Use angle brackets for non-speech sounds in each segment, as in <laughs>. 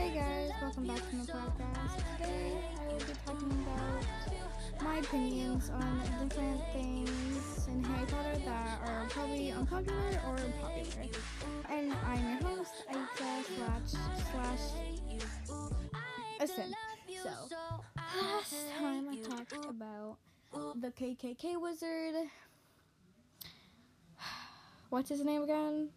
Hey guys, welcome back to my podcast. Today I will be talking about my opinions on different things in Harry Potter that are probably unpopular or popular. And I'm your host, Aika slash slash a simp. So last time I talked about the KKK wizard. <sighs> What's his name again?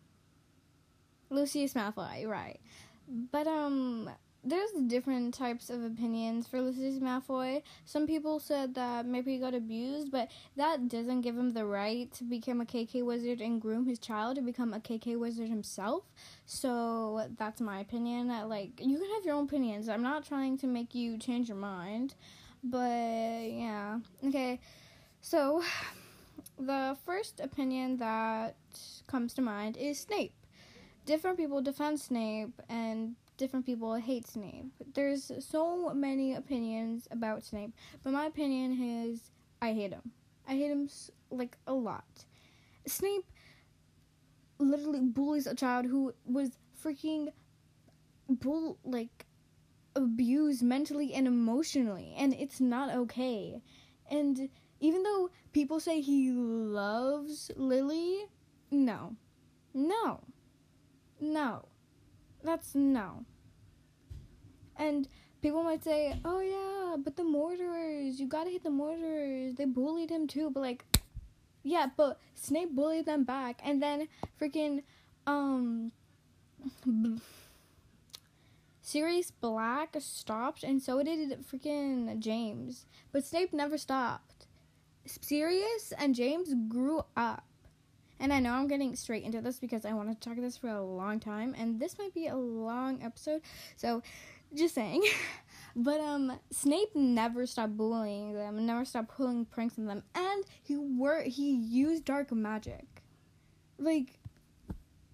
Lucius Malfoy, right. But um there's different types of opinions for Lucius Malfoy. Some people said that maybe he got abused, but that doesn't give him the right to become a KK wizard and groom his child to become a KK wizard himself. So that's my opinion. Like you can have your own opinions. I'm not trying to make you change your mind, but yeah. Okay. So <sighs> the first opinion that comes to mind is Snape different people defend Snape and different people hate Snape. There's so many opinions about Snape, but my opinion is I hate him. I hate him like a lot. Snape literally bullies a child who was freaking bull like abused mentally and emotionally and it's not okay. And even though people say he loves Lily, no. No no. That's no. And people might say, oh yeah, but the Marauders, you gotta hit the Marauders. They bullied him too, but like, yeah, but Snape bullied them back, and then freaking, um, Sirius Black stopped, and so did freaking James. But Snape never stopped. Sirius and James grew up. And I know I'm getting straight into this because I want to talk this for a long time, and this might be a long episode. So, just saying. <laughs> but um, Snape never stopped bullying them, never stopped pulling pranks on them, and he were he used dark magic. Like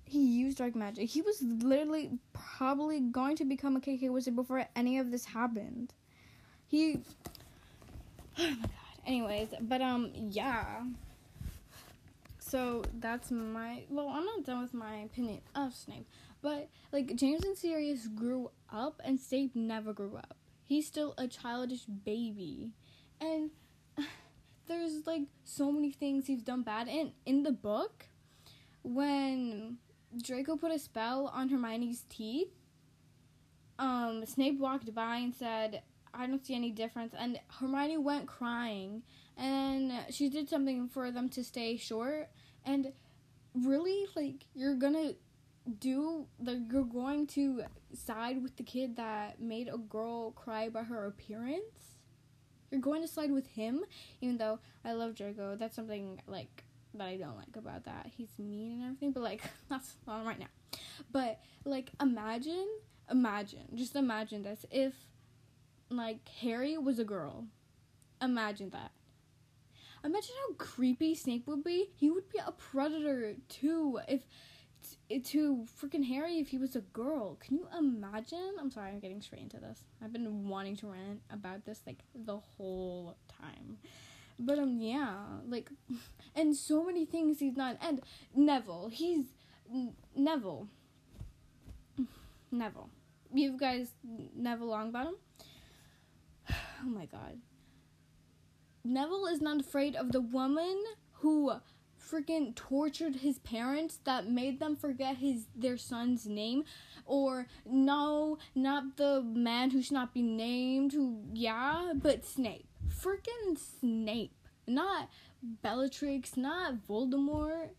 he used dark magic. He was literally probably going to become a KK wizard before any of this happened. He <sighs> Oh my god. Anyways, but um yeah so that's my well i'm not done with my opinion of snape but like james and sirius grew up and snape never grew up. He's still a childish baby. And <sighs> there's like so many things he's done bad and in the book. When draco put a spell on hermione's teeth um snape walked by and said i don't see any difference. And hermione went crying and she did something for them to stay short. And really like you're gonna do like you're going to side with the kid that made a girl cry by her appearance? You're going to side with him? Even though i love draco that's something like that i don't like about that. He's mean and everything but like <laughs> that's not right now. But like imagine imagine just imagine this. If like harry was a girl imagine that Imagine how creepy Snape would be. He would be a predator too if to freaking Harry if he was a girl. Can you imagine? I'm sorry, I'm getting straight into this. I've been wanting to rant about this like the whole time. But um yeah, like <laughs> and so many things he's not And Neville, he's Neville. <sighs> Neville. You guys Neville Longbottom? <laughs> Oh my god. Neville is not afraid of the woman who freaking tortured his parents that made them forget his their son's name or no not the man who should not be named who yeah but snape. Freaking snape. Not bellatrix not voldemort.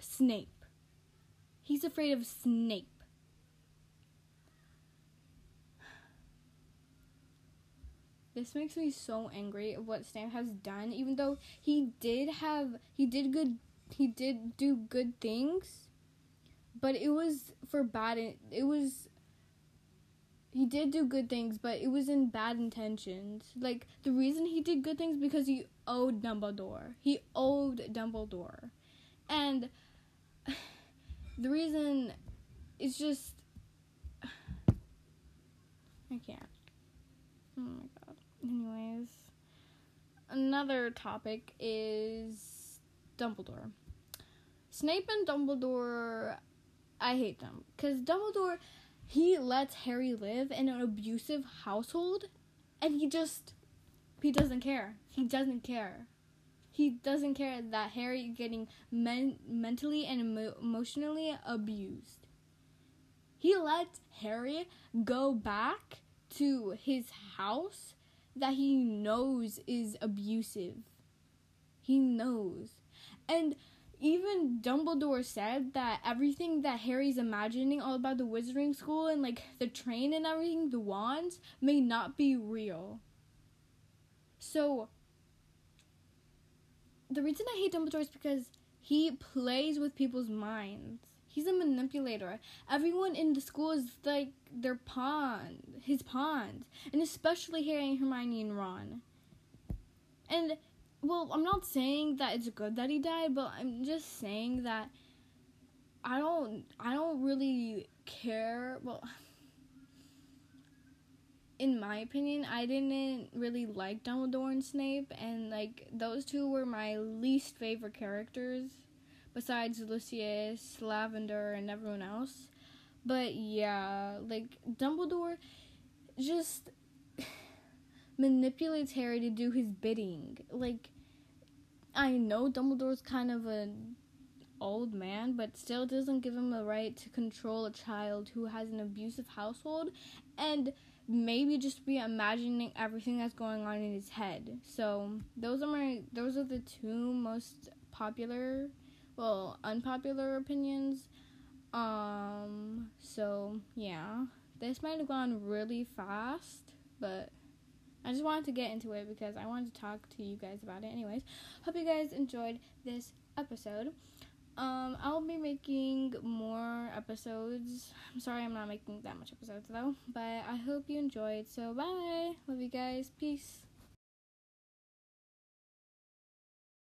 Snape. He's afraid of snape This makes me so angry of what Snape has done, even though he did have he did good he did do good things, but it was for bad it was he did do good things, but it was in bad intentions. Like the reason he did good things because he owed Dumbledore. He owed Dumbledore. And <sighs> the reason is just <sighs> I can't. Oh my god. Anyways, another topic is Dumbledore. Snape and Dumbledore, I hate them because Dumbledore he lets Harry live in an abusive household and he just he doesn't care. He doesn't care. He doesn't care that Harry getting men- mentally and emo- emotionally abused. He lets Harry go back to his house that he knows is abusive. He knows. And even Dumbledore said that everything that Harry's imagining all about the wizarding school and like the train and everything, the wands, may not be real. So the reason I hate Dumbledore is because he plays with people's minds. He's a manipulator. Everyone in the school is like their pawn, his pawns, and especially Harry and Hermione and Ron. And well, I'm not saying that it's good that he died, but I'm just saying that I don't I don't really care. Well, <sighs> in my opinion, I didn't really like Dumbledore and Snape, and like those two were my least favorite characters, besides Lucius, Lavender, and everyone else. But yeah, like Dumbledore just <sighs> manipulates Harry to do his bidding. Like I know Dumbledore's kind of an old man, but still doesn't give him the right to control a child who has an abusive household and maybe just be imagining everything that's going on in his head. So those are my those are the two most popular, well, unpopular opinions. Um so yeah. This might have gone really fast, but I just wanted to get into it because I wanted to talk to you guys about it anyways. Hope you guys enjoyed this episode. Um, I'll be making more episodes. I'm sorry I'm not making that much episodes though, but I hope you enjoyed. So bye. Love you guys. Peace.